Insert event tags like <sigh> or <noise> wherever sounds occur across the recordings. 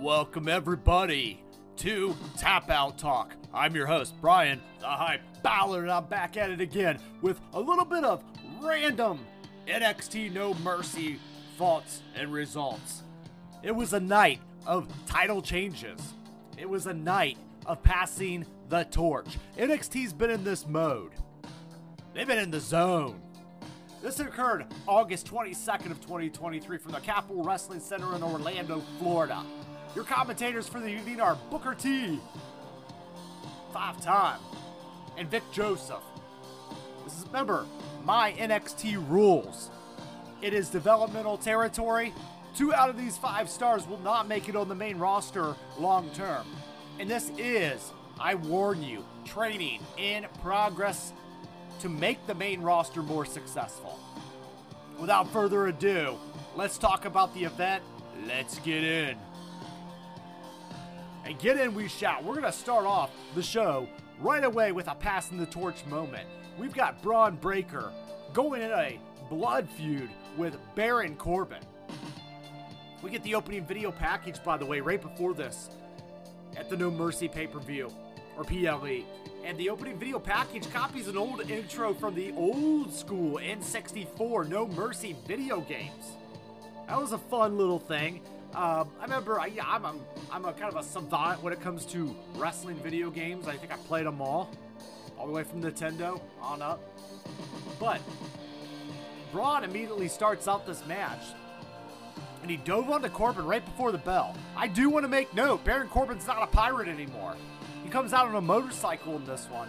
Welcome, everybody, to Tap Out Talk. I'm your host, Bryan, the Hype Ballard, and I'm back at it again with a little bit of random NXT No Mercy thoughts and results. It was a night of title changes, it was a night of passing the torch. NXT's been in this mode, they've been in the zone. This occurred August 22nd of 2023 from the Capitol Wrestling Center in Orlando, Florida. Your commentators for the evening are Booker T, five time, and Vic Joseph. This is remember my NXT rules. It is developmental territory. Two out of these five stars will not make it on the main roster long term. And this is, I warn you, training in progress to make the main roster more successful. Without further ado, let's talk about the event. Let's get in. And get in we shout. We're going to start off the show right away with a passing the torch moment. We've got Bron Breakker going in a blood feud with Baron Corbin. We get the opening video package, by the way, right before this at the No Mercy pay per view or PLE. And the opening video package copies an old intro from the old school N64 No Mercy video games. That was a fun little thing. Um, I remember, I, yeah, I'm, I'm, I'm a kind of a savant when it comes to wrestling video games. I think I played them all, all the way from Nintendo on up. But Bron immediately starts out this match, and he dove onto Corbin right before the bell. I do want to make note: Baron Corbin's not a pirate anymore. He comes out on a motorcycle in this one.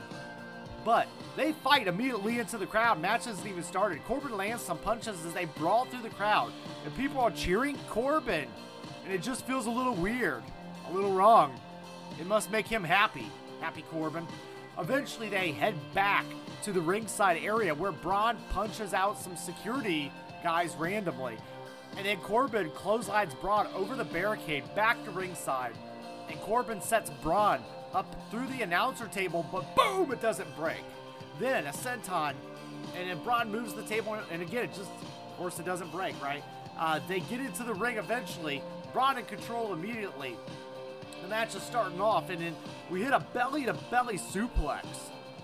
But they fight immediately into the crowd. Match hasn't even started. Corbin lands some punches as they brawl through the crowd, and people are cheering Corbin. And it just feels a little weird, a little wrong. It must make him happy. Happy Corbin. Eventually, they head back to the ringside area where Bron punches out some security guys randomly. And then Corbin clotheslines Bron over the barricade back to ringside. And Corbin sets Bron up through the announcer table, but boom, it doesn't break. Then a senton, and then Bron moves the table, and again, it just, of course, it doesn't break, right? Uh, they get into the ring eventually. Bron in control immediately. The match is starting off, and then we hit a belly to belly suplex.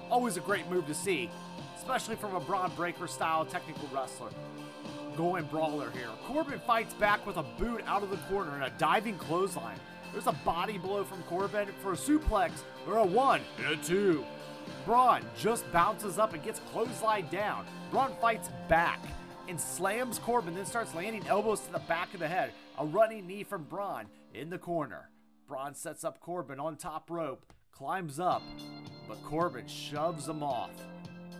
Always a great move to see, especially from a Bron Breakker style technical wrestler. Going brawler here. Corbin fights back with a boot out of the corner and a diving clothesline. There's a body blow from Corbin for a suplex or a one and a two. Bron just bounces up and gets clotheslined down. Bron fights back and slams Corbin, then starts landing elbows to the back of the head. A running knee from Bron in the corner. Bron sets up Corbin on top rope, climbs up, but Corbin shoves him off.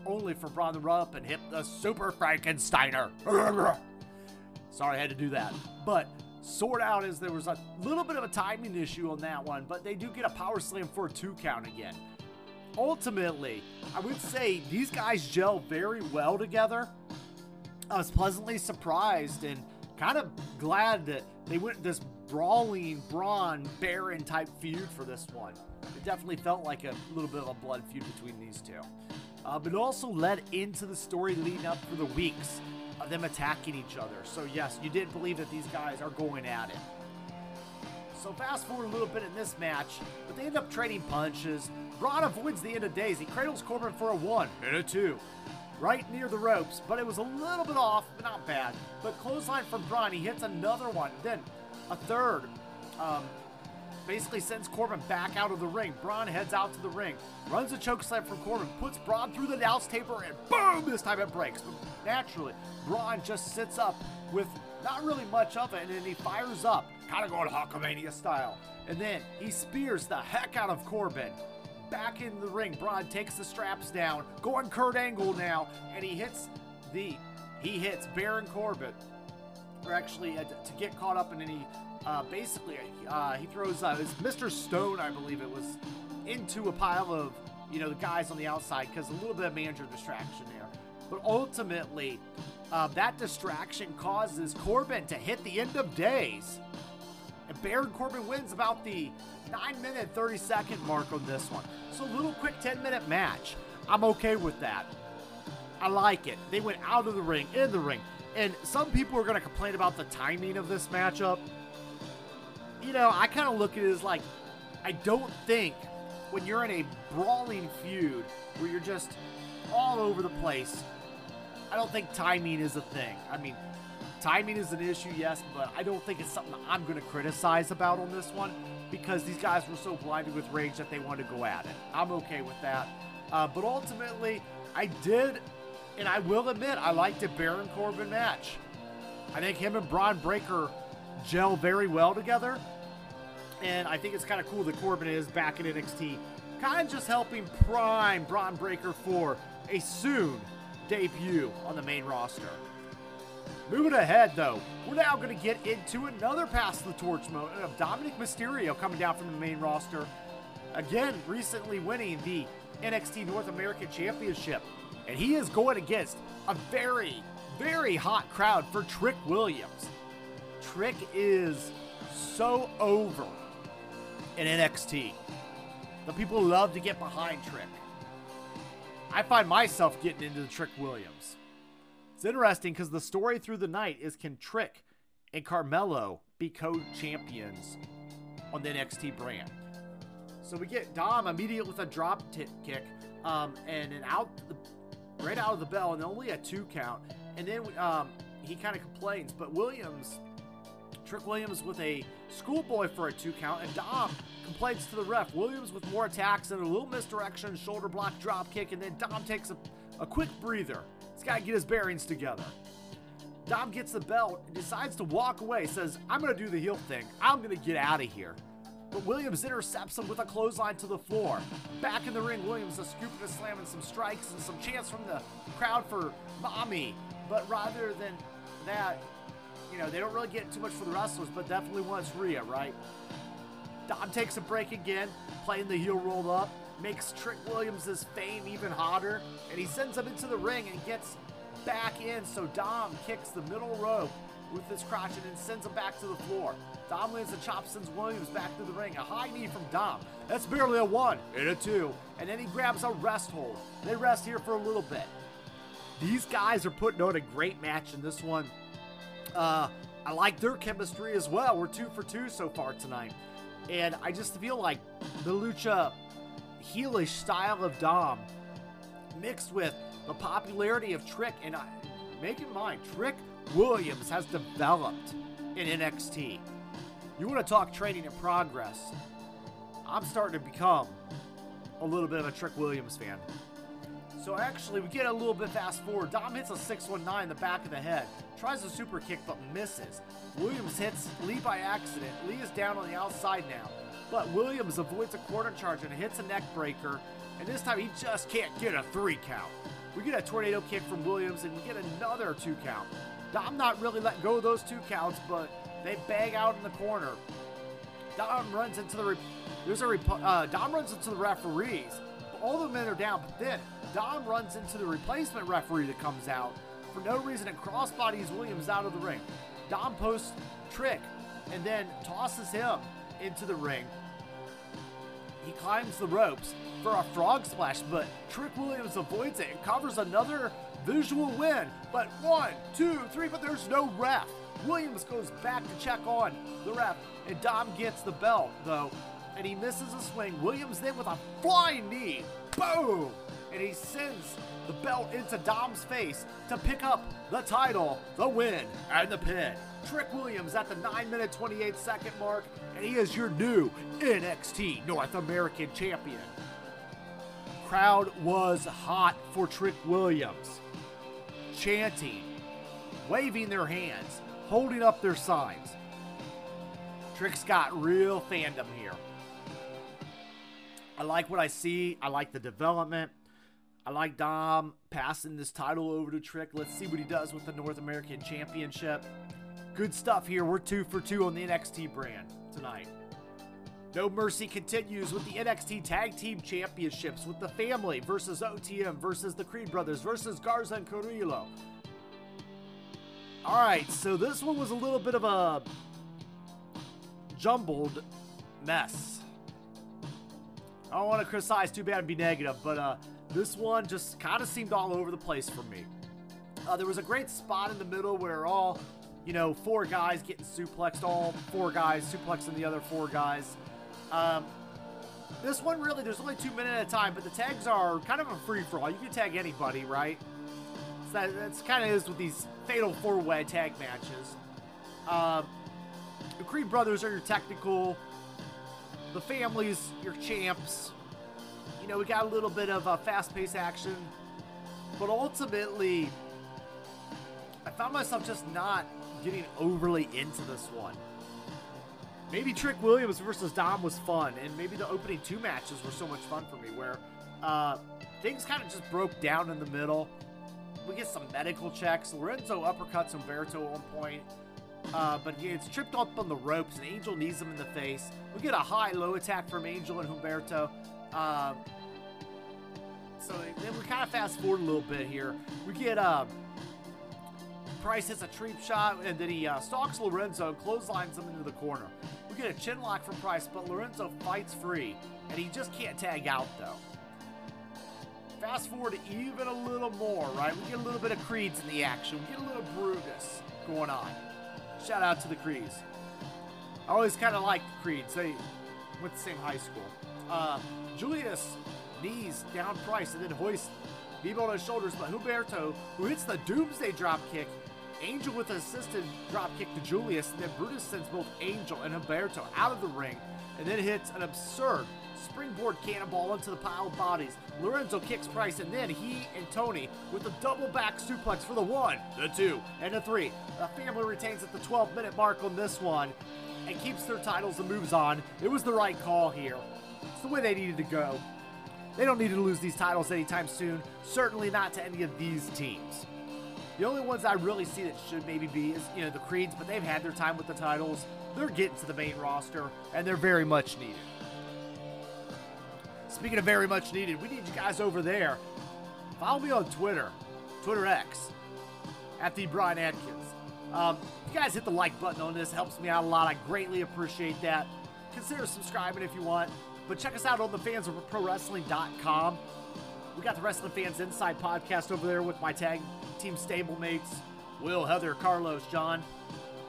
Only for Bron to run up and hit the Super Frankensteiner. <laughs> Sorry I had to do that. But sort out is there was a little bit of a timing issue on that one, but they do get a power slam for a two count again. Ultimately, I would say these guys gel very well together. I was pleasantly surprised and kind of glad that they went this brawling brawn, Baron type feud for this one. It definitely felt like a little bit of a blood feud between these two. Uh, but it also led into the story leading up for the weeks of them attacking each other. So, yes, you did believe that these guys are going at it. So, fast forward a little bit in this match, but they end up trading punches. Bron avoids the end of days. He cradles Corbin for a one and a two, right near the ropes, but it was a little bit off, but not bad. But clothesline from Bron, he hits another one, then a third. Um, basically sends Corbin back out of the ring. Bron heads out to the ring, runs a choke slam from Corbin, puts Bron through the announce table, and boom! This time it breaks. But naturally, Bron just sits up with not really much of it, and then he fires up, kind of going Hulkamania style. And then he spears the heck out of Corbin. Back in the ring, Bron takes the straps down, going Kurt Angle now, and he hits the he hits Baron Corbin, or actually uh, to get caught up, then he uh, basically uh, he throws uh, his Mr. Stone, I believe it was, into a pile of you know the guys on the outside because a little bit of manager distraction there. But ultimately, uh, that distraction causes Corbin to hit the end of days. And Baron Corbin wins about the 9 minute 30 second mark on this one. So a little quick 10 minute match. I'm okay with that. I like it. They went out of the ring, in the ring. And some people are going to complain about the timing of this matchup. you know, I kind of look at it as like, I don't think when you're in a brawling feud where you're just all over the place, I don't think timing is a thing. I mean, timing is an issue, yes, but I don't think it's something I'm going to criticize about on this one because these guys were so blinded with rage that they wanted to go at it. I'm okay with that. Uh, but ultimately, I did, and I will admit, I liked a Baron Corbin match. I think him and Bron Breakker gel very well together. And I think it's kind of cool that Corbin is back in NXT, kind of just helping prime Bron Breakker for a soon debut on the main roster. Moving ahead, though, we're now going to get into another pass the torch moment of Dominik Mysterio coming down from the main roster. Again, recently winning the NXT North American Championship. And he is going against a very, very hot crowd for Trick Williams. Trick is so over in NXT. The people love to get behind Trick. I find myself getting into the Trick Williams. It's interesting because the story through the night is can Trick and Carmelo be co-champions on the NXT brand? So we get Dom immediate with a drop t- kick, um, and an out, the, right out of the bell, and only a two count. And then um, he kind of complains, but Williams, Trick Williams with a schoolboy for a two count, and Dom complains to the ref. Williams with more attacks and a little misdirection, shoulder block, drop kick, and then Dom takes a, a quick breather. He's got to get his bearings together. Dom gets the belt and decides to walk away, says, I'm going to do the heel thing. I'm going to get out of here. But Williams intercepts him with a clothesline to the floor. Back in the ring, Williams is scooping and slamming some strikes and some chants from the crowd for mommy. But rather than that, you know, they don't really get too much for the wrestlers, but definitely wants Rhea, right? Dom takes a break again, playing the heel rolled up makes Trick Williams' fame even hotter, and he sends him into the ring and gets back in. So Dom kicks the middle rope with his crotch and then sends him back to the floor. Dom lands a chop, sends Williams back to the ring. A high knee from Dom. That's barely a one and a two. And then he grabs a rest hold. They rest here for a little bit. These guys are putting on a great match in this one. Uh, I like their chemistry as well. We're two for two so far tonight. And I just feel like the Lucha heelish style of Dom mixed with the popularity of Trick. And I, make in mind, Trick Williams has developed in NXT. You want to talk training in progress? I'm starting to become a little bit of a Trick Williams fan. So actually, we get a little bit fast forward. Dom hits a 619 in the back of the head, tries a super kick but misses. Williams hits Lee by accident. Lee is down on the outside now. But Williams avoids a corner charge and hits a neck breaker, and this time he just can't get a three count. We get a tornado kick from Williams, and we get another two count. Dom not really letting go of those two counts, but they bang out in the corner. Dom runs into the re- there's a rep- uh, Dom runs into the referees. All the men are down, but then Dom runs into the replacement referee that comes out for no reason and crossbodies Williams out of the ring. Dom posts trick and then tosses him into the ring. He climbs the ropes for a frog splash, but Trick Williams avoids it and covers another visual win. But one, two, three, but there's no ref. Williams goes back to check on the ref, and Dom gets the belt, though, and he misses a swing. Williams then with a flying knee, boom! And he sends the belt into Dom's face to pick up the title, the win, and the pin. Trick Williams at the 9 minute 28 second mark, and he is your new NXT North American Champion. Crowd was hot for Trick Williams, chanting, waving their hands, holding up their signs. Trick's got real fandom here. I like what I see. I like the development. I like Dom passing this title over to Trick. Let's see what he does with the North American Championship. Good stuff here. We're two for two on the NXT brand tonight. No Mercy continues with the NXT Tag Team Championships with the family versus OTM versus the Creed Brothers versus Garza and Carrillo. All right, so this one was a little bit of a jumbled mess. I don't want to criticize too bad and be negative, but uh, this one just kind of seemed all over the place for me. Uh, there was a great spot in the middle where all you know, four guys getting suplexed, all four guys suplexing the other four guys. Um, this one really, there's only two minutes at a time, but the tags are kind of a free for all. You can tag anybody, right? So that, that's kind of is with these fatal four way tag matches. Um, the Creed brothers are your technical. The families, your champs. You know, we got a little bit of uh, fast paced action, but ultimately, I found myself just not getting overly into this one. Maybe Trick Williams versus Dom was fun, and maybe the opening two matches were so much fun for me, where uh, things kind of just broke down in the middle. We get some medical checks. Lorenzo uppercuts Humberto at one point, uh, but he gets tripped up on the ropes, and Angel knees him in the face. We get a high-low attack from Angel and Humberto. Um, so then we kind of fast forward a little bit here. We get uh, Price hits a treep shot, and then he uh, stalks Lorenzo clotheslines him into the corner. We get a chin lock from Price, but Lorenzo fights free, and he just can't tag out though. Fast forward even a little more, right? We get a little bit of Creeds in the action. We get a little Brutus going on. Shout out to the Creeds. I always kind of liked Creeds. They went to the same high school. Uh, Julius knees down Price and then hoists Bebo on his shoulders, but Humberto, who hits the Doomsday drop kick, Angel with an assisted drop kick to Julius, and then Brutus sends both Angel and Humberto out of the ring, and then hits an absurd springboard cannonball into the pile of bodies. Lorenzo kicks Price, and then he and Tony with a double back suplex for the one, the two, and the three. The family retains at the 12 minute mark on this one and keeps their titles and moves on. It was the right call here. It's the way they needed to go. They don't need to lose these titles anytime soon, certainly not to any of these teams. The only ones I really see that should maybe be is, you know, the Creeds, but they've had their time with the titles. They're getting to the main roster, and they're very much needed. Speaking of very much needed, we need you guys over there. Follow me on Twitter, Twitter X, at the Bryan Adkins. Um, you guys hit the like button on this, helps me out a lot. I greatly appreciate that. Consider subscribing if you want. But check us out on the fans of ProWrestling.com. We got the Wrestling Fans Inside podcast over there with my tag team stablemates Will, Heather, Carlos, John.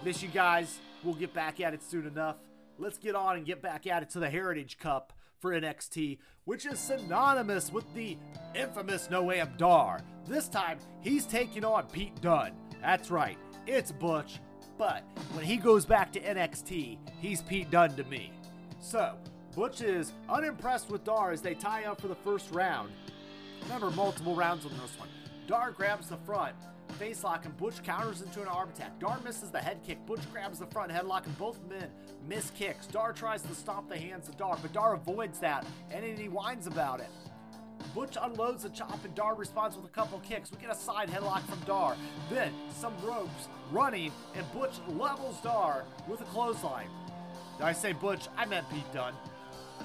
Miss you guys. We'll get back at it soon enough. Let's get on and get back at it to the Heritage Cup for NXT, which is synonymous with the infamous Noam Dar. This time, he's taking on Pete Dunne. That's right, it's Butch, but when he goes back to NXT, he's Pete Dunne to me. So, Butch is unimpressed with Dar as they tie up for the first round. Remember, multiple rounds on this one. Dar grabs the front, face lock, and Butch counters into an arm attack. Dar misses the head kick. Butch grabs the front headlock, and both men miss kicks. Dar tries to stomp the hands of Dar, but Dar avoids that, and then he whines about it. Butch unloads the chop, and Dar responds with a couple kicks. We get a side headlock from Dar. Then some ropes running, and Butch levels Dar with a clothesline. Did I say Butch? I meant Pete Dunne.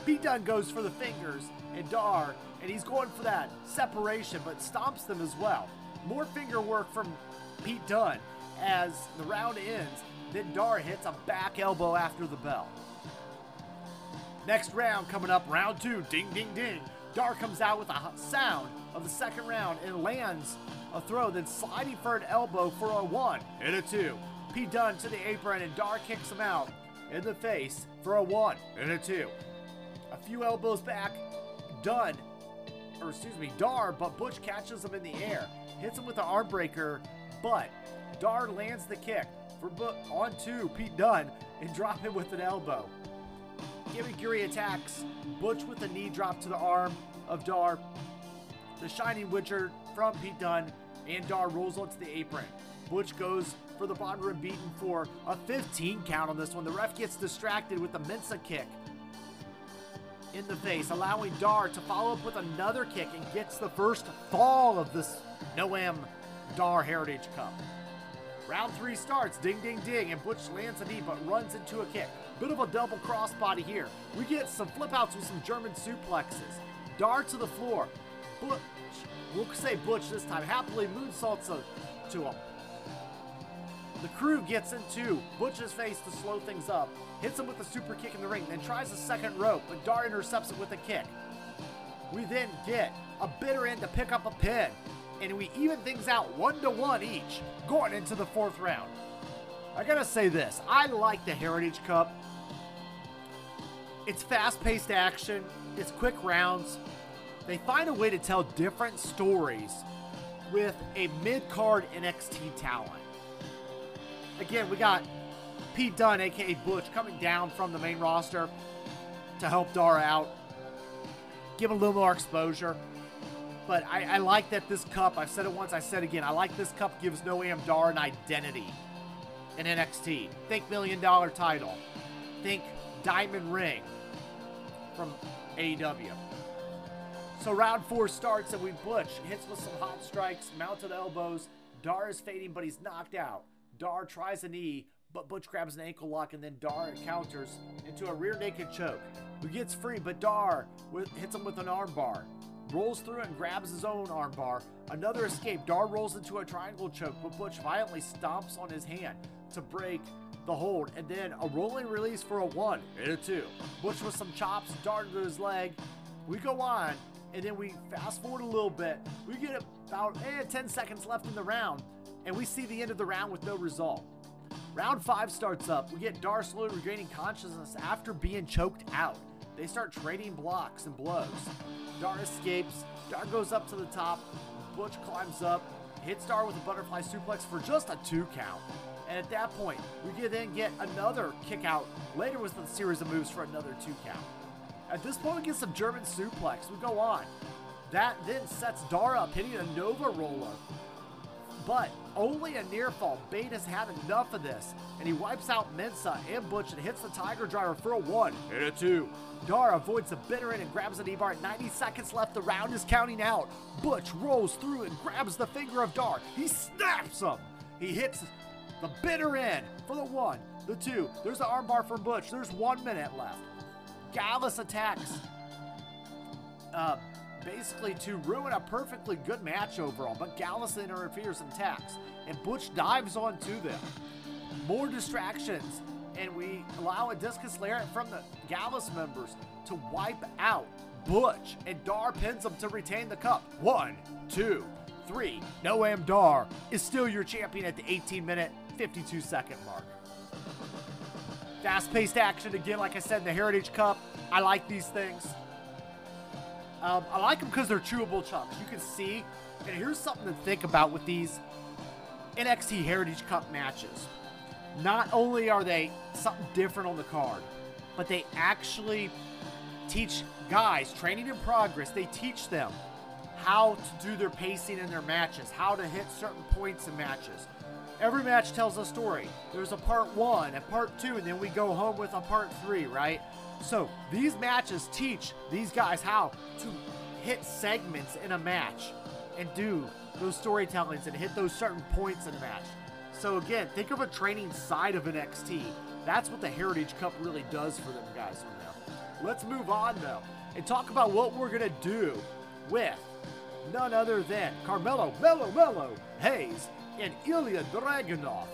Pete Dunne goes for the fingers, and Dar, and he's going for that separation, but stomps them as well. More finger work from Pete Dunne as the round ends. Then Dar hits a back elbow after the bell. Next round coming up, round two. Ding, ding, ding. Dar comes out with a sound of the second round and lands a throw, then sliding for an elbow for a one and a two. Pete Dunne to the apron and Dar kicks him out in the face for a one and a two. A few elbows back, Dunne, or excuse me, Dar, but Butch catches him in the air, hits him with the arm breaker, but Dar lands the kick for but on two Pete Dunne and drop him with an elbow. Gimmick attacks Butch with a knee drop to the arm of Dar. The Shining Wizard from Pete Dunne and Dar rolls onto the apron. Butch goes for the bottom rim beaten for a 15 count on this one. The ref gets distracted with the Mensa kick in the face, allowing Dar to follow up with another kick and gets the first fall of this Noam Dar Heritage Cup. Round three starts, ding, ding, ding, and Butch lands a knee but runs into a kick. Bit of a double crossbody here. We get some flip outs with some German suplexes. Dar to the floor. Butch, we'll say Butch this time, happily moonsaults a, to him. The crew gets into Butch's face to slow things up, hits him with a super kick in the ring, then tries a second rope, but Dar intercepts it with a kick. We then get a bitter end to pick up a pin, and we even things out one to one each, going into the fourth round. I gotta say this I like the Heritage Cup. It's fast paced action, it's quick rounds. They find a way to tell different stories with a mid card NXT talent. Again, we got Pete Dunne, aka Butch, coming down from the main roster to help Dar out, give a little more exposure. But I, I, like that this cup, I've said it once, I said again, I like this cup gives Noam Dar an identity in NXT. Think million dollar title. Think diamond ring from AEW. So round four starts and we Butch hits with some hot strikes, mounted elbows. Dar is fading, but he's knocked out. Dar tries a knee, but Butch grabs an ankle lock and then Dar counters into a rear naked choke. Who gets free, but Dar hits him with an armbar. Rolls through and grabs his own armbar. Another escape. Dar rolls into a triangle choke, but Butch violently stomps on his hand to break the hold, and then a rolling release for a one and a two. Butch with some chops, Dar to his leg. We go on, and then we fast forward a little bit. We get about eh, 10 seconds left in the round, and we see the end of the round with no result. Round five starts up. We get Dar slowly regaining consciousness after being choked out. They start trading blocks and blows. Dar escapes. Dar goes up to the top. Butch climbs up, hits Dar with a butterfly suplex for just a two count. And at that point, we then get another kick out later with a series of moves for another two count. At this point, we get some German suplex. We go on. That then sets Dar up, hitting a Nova roller but only a near fall. Bate has had enough of this, and he wipes out Mensah and Butch and hits the Tiger Driver for a one and a two. Dar avoids the bitter end and grabs an E-bar. 90 seconds left. The round is counting out. Butch rolls through and grabs the finger of Dar. He snaps him. He hits the bitter end for the one, the two. There's the armbar from Butch. There's one minute left. Gallus attacks. Uh, basically to ruin a perfectly good match overall, but Gallus interferes and attacks, and Butch dives onto them. More distractions, and we allow a discus lariat from the Gallus members to wipe out Butch, and Dar pins him to retain the cup. One, two, three. Noam Dar is still your champion at the 18 minute, 52 second mark. Fast paced action again, like I said, in the Heritage Cup. I like these things. Um, I like them because they're chewable chunks. You can see, and here's something to think about with these NXT Heritage Cup matches. Not only are they something different on the card, but they actually teach guys training in progress. They teach them how to do their pacing in their matches, how to hit certain points in matches. Every match tells a story. There's a part one, a part two, and then we go home with a part three, right? So these matches teach these guys how to hit segments in a match and do those storytellings and hit those certain points in a match. So again, think of a training side of an NXT. That's what the Heritage Cup really does for them guys there. Let's move on though and talk about what we're gonna do with none other than Carmelo Mello Mello Hayes and Ilja Dragunov.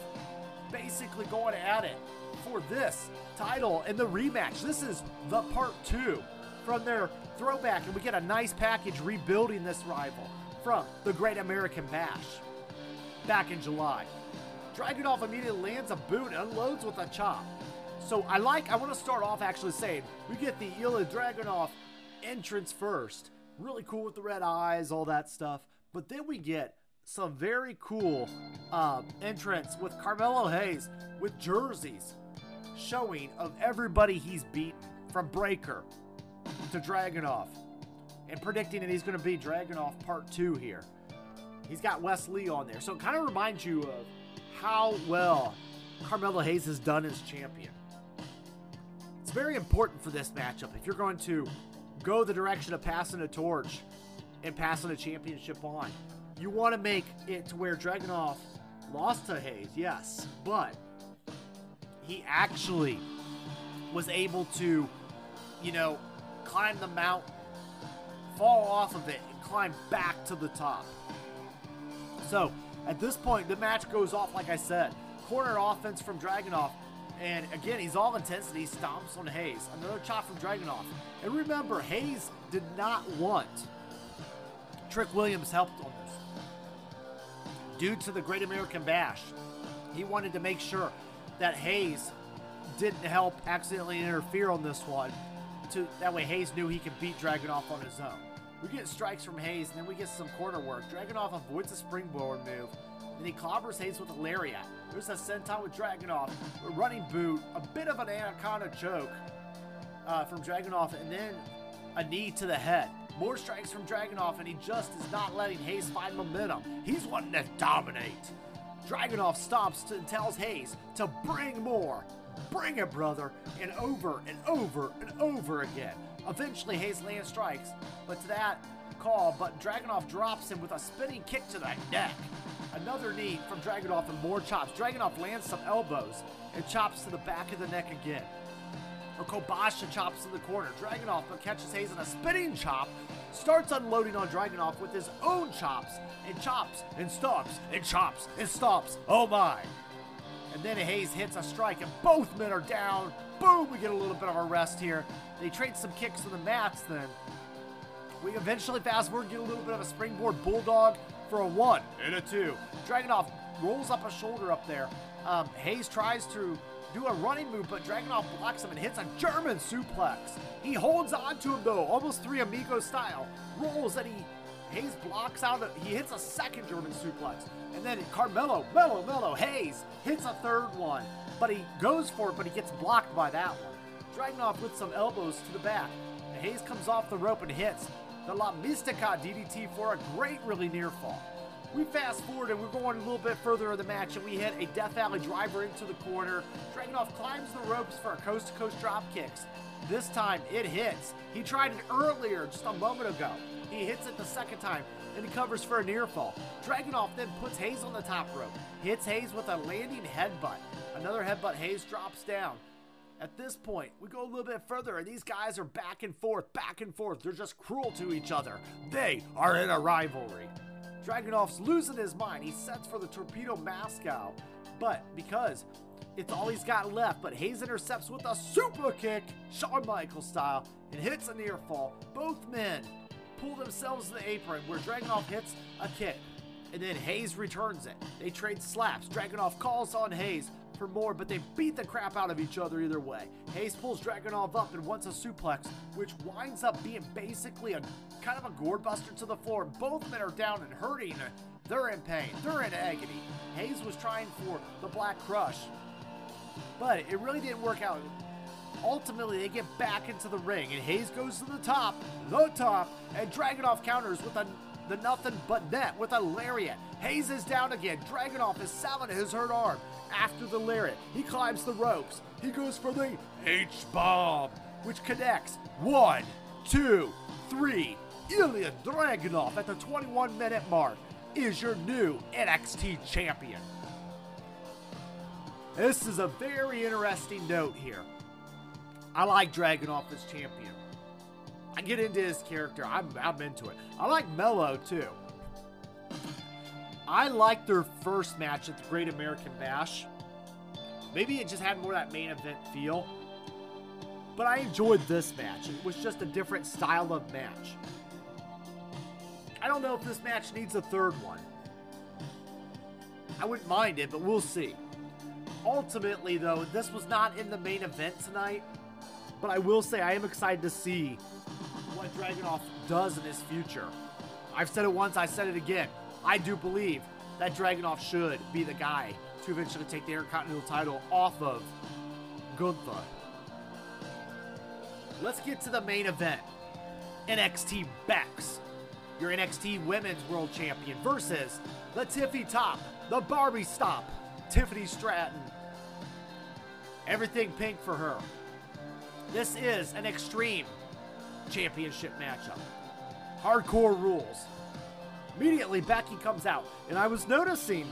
Basically going at it for this title and the rematch. This is the part two from their throwback, and we get a nice package rebuilding this rival from the Great American Bash back in July. Dragunov immediately lands a boot unloads with a chop. So I like, I want to start off actually saying we get the Ilja Dragunov entrance first. Really cool with the red eyes, all that stuff. But then we get some very cool uh, entrance with Carmelo Hayes with jerseys showing of everybody he's beaten from Breakker to Dragunov and predicting that he's going to be Dragunov part two here. He's got Wes Lee on there. So it kind of reminds you of how well Carmelo Hayes has done as champion. It's very important for this matchup. If you're going to go the direction of passing a torch and passing a championship on, you want to make it to where Dragunov lost to Hayes, yes, but he actually was able to, you know, climb the mountain, fall off of it, and climb back to the top. So, at this point, the match goes off, like I said. Corner offense from Dragunov. And again, he's all intensity, stomps on Hayes. Another chop from Dragunov. And remember, Hayes did not want Trick Williams' help on this. Due to the Great American Bash, he wanted to make sure that Hayes didn't help accidentally interfere on this one. To that way Hayes knew he could beat Dragunov on his own. We get strikes from Hayes, and then we get some corner work. Dragunov avoids a springboard move, and he clobbers Hayes with a lariat. There's a senton with Dragunov, a running boot, a bit of an anaconda choke uh, from Dragunov, and then a knee to the head. More strikes from Dragunov, and he just is not letting Hayes find momentum. He's wanting to dominate. Dragunov stops to, and tells Hayes to bring more. Bring it, brother, and over and over and over again. Eventually, Hayes lands strikes, but to that call, but Dragunov drops him with a spinning kick to the neck. Another knee from Dragunov and more chops. Dragunov lands some elbows and chops to the back of the neck again. Okobasha chops in the corner. Dragunov but catches Hayes in a spinning chop, starts unloading on Dragunov with his own chops, and chops and stops and chops and stops. Oh my! And then Hayes hits a strike, and both men are down. Boom! We get a little bit of a rest here. They trade some kicks to the mats then. We eventually fast forward, get a little bit of a springboard bulldog for a one and a two. Dragunov rolls up a shoulder up there. Um, Hayes tries to do a running move, but Dragunov blocks him and hits a German suplex. He holds on to him though, almost three amigo style. Rolls and he Hayes blocks out. A, he hits a second German suplex, and then Carmelo, Mello, Mello, Hayes hits a third one, but he goes for it, but he gets blocked by that one. Dragunov with some elbows to the back. And Hayes comes off the rope and hits the La Mystica DDT for a great, really near fall. We fast forward and we're going a little bit further in the match, and we hit a Death Valley driver into the corner. Dragunov climbs the ropes for a coast to coast drop kicks. This time it hits. He tried it earlier, just a moment ago. He hits it the second time and he covers for a near fall. Dragunov then puts Hayes on the top rope, hits Hayes with a landing headbutt. Another headbutt, Hayes drops down. At this point, we go a little bit further, and these guys are back and forth, back and forth. They're just cruel to each other. They are in a rivalry. Dragunov's losing his mind. He sets for the Torpedo Moscow, but because it's all he's got left, but Hayes intercepts with a super kick, Shawn Michaels style, and hits a near fall. Both men pull themselves to the apron where Dragunov hits a kick, and then Hayes returns it. They trade slaps. Dragunov calls on Hayes, for more, but they beat the crap out of each other either way. Hayes pulls Dragunov up and wants a suplex, which winds up being basically a kind of a gourd buster to the floor. Both men are down and hurting. They're in pain. They're in agony. Hayes was trying for the Black Crush, but it really didn't work out. Ultimately, they get back into the ring, and Hayes goes to the top, the top, and Dragunov counters with a the nothing but net with a lariat. Hayes is down again. Dragunov is salving his hurt arm. After the lariat, he climbs the ropes. He goes for the H bomb, which connects. One, two, three. Ilja Dragunov at the 21 minute mark is your new NXT champion. This is a very interesting note here. I like Dragunov as champion. I get into his character. I'm, I'm into it. I like Mello too. I liked their first match at the Great American Bash. Maybe it just had more that main event feel. But I enjoyed this match. It was just a different style of match. I don't know if this match needs a third one. I wouldn't mind it, but we'll see. Ultimately, though, this was not in the main event tonight. But I will say I am excited to see what Dragunov does in his future. I've said it once, I said it again. I do believe that Dragunov should be the guy to eventually take the Intercontinental title off of Gunther. Let's get to the main event. NXT Bex, your NXT Women's World Champion, versus the Tiffy Top, the Barbie Stop, Tiffany Stratton. Everything pink for her. This is an extreme championship matchup. Hardcore rules. Immediately, Becky comes out, and I was noticing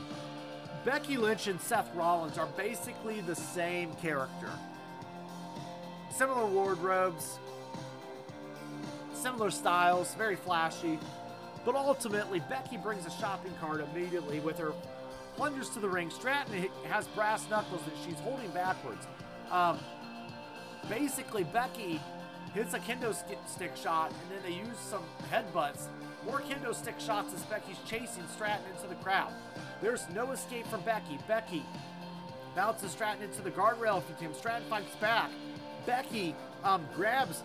Becky Lynch and Seth Rollins are basically the same character. Similar wardrobes, similar styles, very flashy, but ultimately, Becky brings a shopping cart immediately with her, plunges to the ring. Stratton has brass knuckles that she's holding backwards. Um, basically, Becky hits a kendo stick shot, and then they use some headbutts. More kendo stick shots as Becky's chasing Stratton into the crowd. There's no escape from Becky. Becky Bounces Stratton into the guardrail a few times. Stratton fights back. Becky um, grabs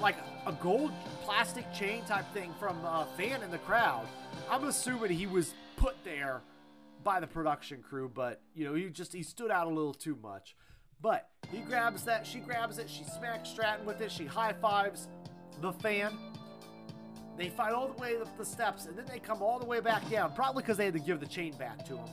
like a gold plastic chain type thing from a fan in the crowd. I'm assuming he was put there by the production crew, but you know, he just he stood out a little too much. But he grabs that, she grabs it, she smacks Stratton with it, she high fives the fan. They fight all the way up the steps, and then they come all the way back down, probably because they had to give the chain back to him.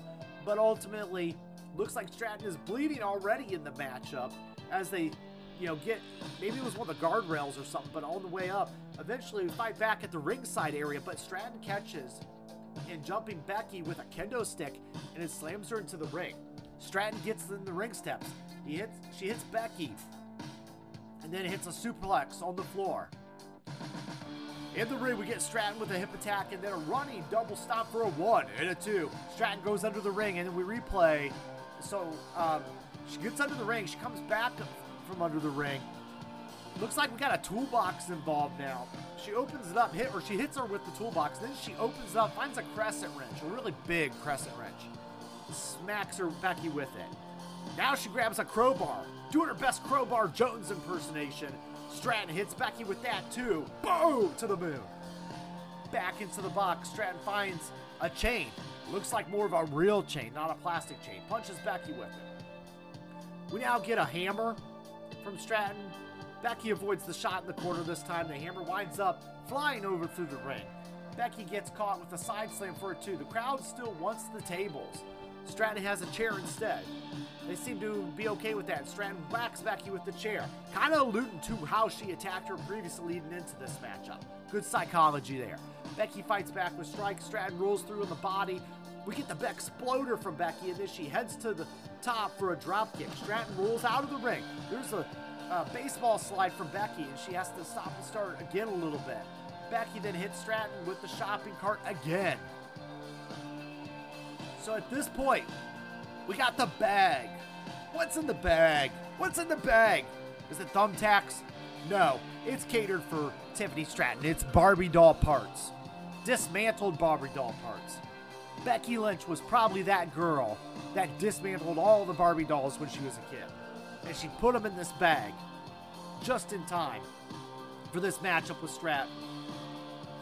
But ultimately, looks like Stratton is bleeding already in the matchup as they, you know, get maybe it was one of the guardrails or something, but on the way up, eventually we fight back at the ringside area, but Stratton catches and jumping Becky with a kendo stick and it slams her into the ring. Stratton gets in the ring steps. He hits she hits Becky and then hits a suplex on the floor. In the ring, we get Stratton with a hip attack and then a running double stop for a one and a two. Stratton goes under the ring and then we replay. So um, she gets under the ring. She comes back from under the ring. Looks like we got a toolbox involved now. She opens it up, hit or she hits her with the toolbox. Then she opens it up, finds a crescent wrench, a really big crescent wrench. Smacks her Becky with it. Now she grabs a crowbar, doing her best crowbar Jones impersonation. Stratton hits Becky with that too. Boom! To the moon. Back into the box, Stratton finds a chain. Looks like more of a real chain, not a plastic chain. Punches Becky with it. We now get a hammer from Stratton. Becky avoids the shot in the corner this time. The hammer winds up flying over through the ring. Becky gets caught with a side slam for a two. The crowd still wants the tables. Stratton has a chair instead. They seem to be okay with that. Stratton whacks Becky with the chair, kind of alluding to how she attacked her previously leading into this matchup. Good psychology there. Becky fights back with strikes. Stratton rolls through on the body. We get the Bexploder from Becky, and then she heads to the top for a drop kick. Stratton rolls out of the ring. There's a, a baseball slide from Becky, and she has to stop and start again a little bit. Becky then hits Stratton with the shopping cart again. So at this point, we got the bag. What's in the bag? What's in the bag? Is it thumbtacks? No, it's catered for Tiffany Stratton. It's Barbie doll parts. Dismantled Barbie doll parts. Becky Lynch was probably that girl that dismantled all the Barbie dolls when she was a kid. And she put them in this bag just in time for this matchup with Stratton.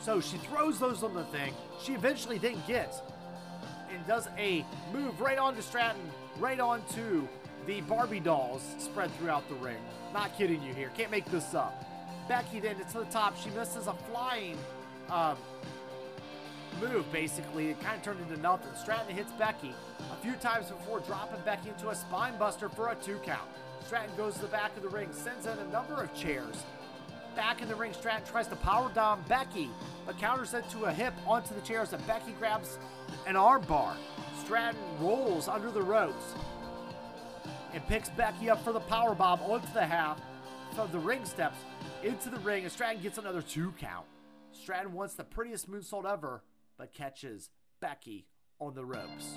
So she throws those on the thing. She eventually then gets and does a move right onto Stratton, right onto the Barbie dolls spread throughout the ring. Not kidding you here. Can't make this up. Becky then to the top. She misses a flying um, move, basically. It kind of turned into nothing. Stratton hits Becky a few times before dropping Becky into a spine buster for a two count. Stratton goes to the back of the ring, sends in a number of chairs. Back in the ring, Stratton tries to power down Becky, but counters it to a hip onto the chairs, and Becky grabs an armbar. Stratton rolls under the ropes and picks Becky up for the power bomb onto the half of the ring steps into the ring, and Stratton gets another two count. Stratton wants the prettiest moonsault ever, but catches Becky on the ropes.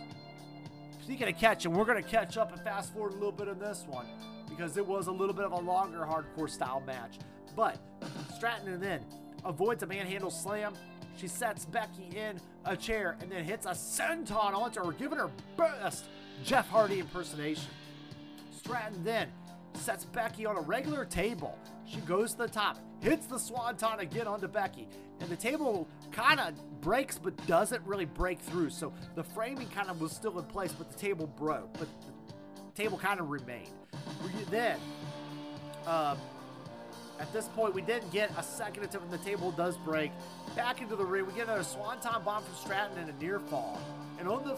Speaking of catching, we're going to catch up and fast forward a little bit in this one because it was a little bit of a longer hardcore style match. But Stratton and then avoids a manhandle slam. She sets Becky in a chair and then hits a senton onto her, giving her best Jeff Hardy impersonation. Stratton then sets Becky on a regular table. She goes to the top, hits the swanton again onto Becky, and the table kind of breaks but doesn't really break through. So the framing kind of was still in place, but the table broke, but the table kind of remained. Then, um, at this point, we didn't get a second attempt, and the table does break. Back into the ring, we get another swanton bomb from Stratton and a near fall. And on the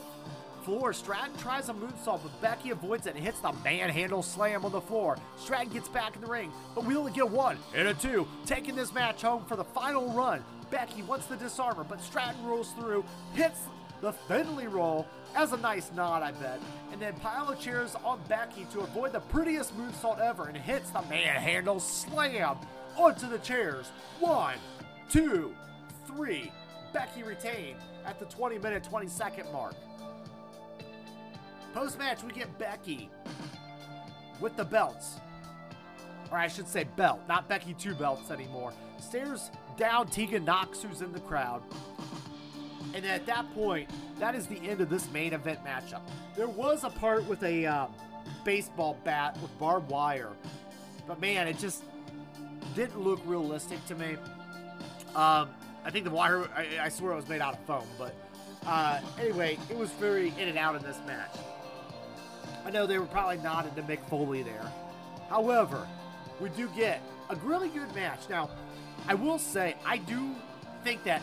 floor. Stratton tries a moonsault, but Becky avoids it and hits the manhandle slam on the floor. Stratton gets back in the ring, but we only get one and a two, taking this match home for the final run. Becky wants the disarmer, but Stratton rolls through, hits the Finley roll as a nice nod, I bet, and then pile of chairs on Becky to avoid the prettiest moonsault ever and hits the manhandle slam onto the chairs. One, two, three. Becky retained at the 20 minute, 20 second mark. Post match, we get Becky with the belts. Or I should say belt, not Becky two belts anymore. Stares down Tegan Knox, who's in the crowd. And at that point, that is the end of this main event matchup. There was a part with a um, baseball bat with barbed wire, but man, it just didn't look realistic to me. Um, I think the wire, I, I, swear it was made out of foam, but uh, anyway, it was very in and out in this match. I know they were probably not into Mick Foley there. However, we do get a really good match. Now, I will say, I do think that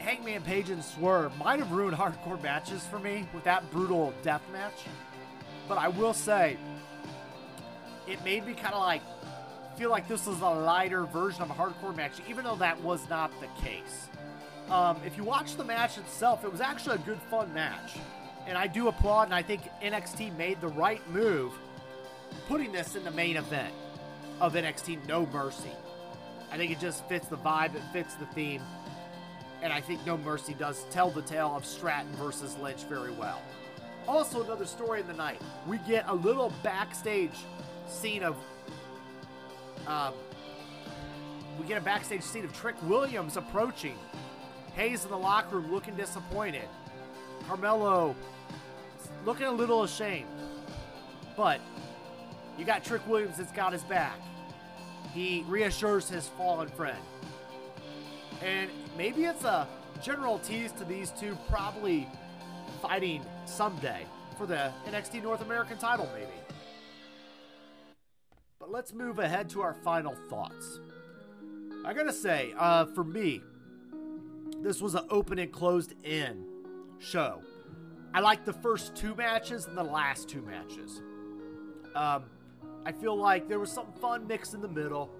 Hangman Page and Swerve might have ruined hardcore matches for me with that brutal death match. But I will say, it made me kind of like feel like this was a lighter version of a hardcore match, even though that was not the case. Um, if you watch the match itself, it was actually a good, fun match. And I do applaud, and I think NXT made the right move putting this in the main event of NXT No Mercy. I think it just fits the vibe, it fits the theme and I think No Mercy does tell the tale of Stratton versus Lynch very well. Also, another story in the night. We get a little backstage scene of. Um, we get a backstage scene of Trick Williams approaching. Hayes in the locker room looking disappointed. Carmelo looking a little ashamed. But you got Trick Williams that's got his back. He reassures his fallen friend. And maybe it's a general tease to these two probably fighting someday for the NXT North American title, maybe. But let's move ahead to our final thoughts. I gotta say, uh, for me, this was an open and closed in show. I liked the first two matches and the last two matches. Um, I feel like there was some fun mixed in the middle,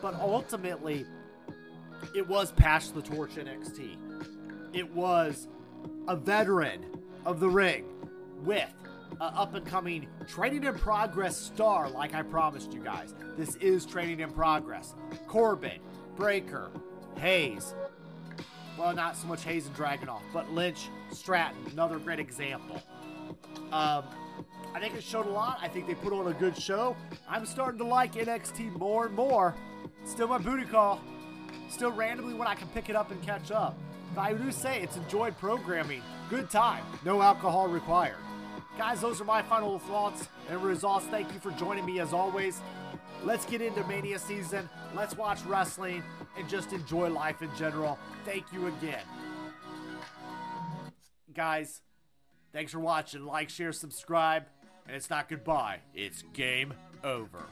but ultimately, it was Pass the Torch NXT. It was a veteran of the ring with an up and coming training in progress star, like I promised you guys. This is training in progress. Corbin, Breakker, Hayes. Well, not so much Hayes and Dragunov, but Lynch, Stratton, another great example. Um, I think it showed a lot. I think they put on a good show. I'm starting to like NXT more and more. Still my booty call still randomly when I can pick it up and catch up. But I do say it's enjoyed programming. Good time. No alcohol required. Guys, those are my final thoughts and results. Thank you for joining me as always. Let's get into Mania season. Let's watch wrestling and just enjoy life in general. Thank you again. Guys, thanks for watching. Like, share, subscribe. And it's not goodbye, it's game over.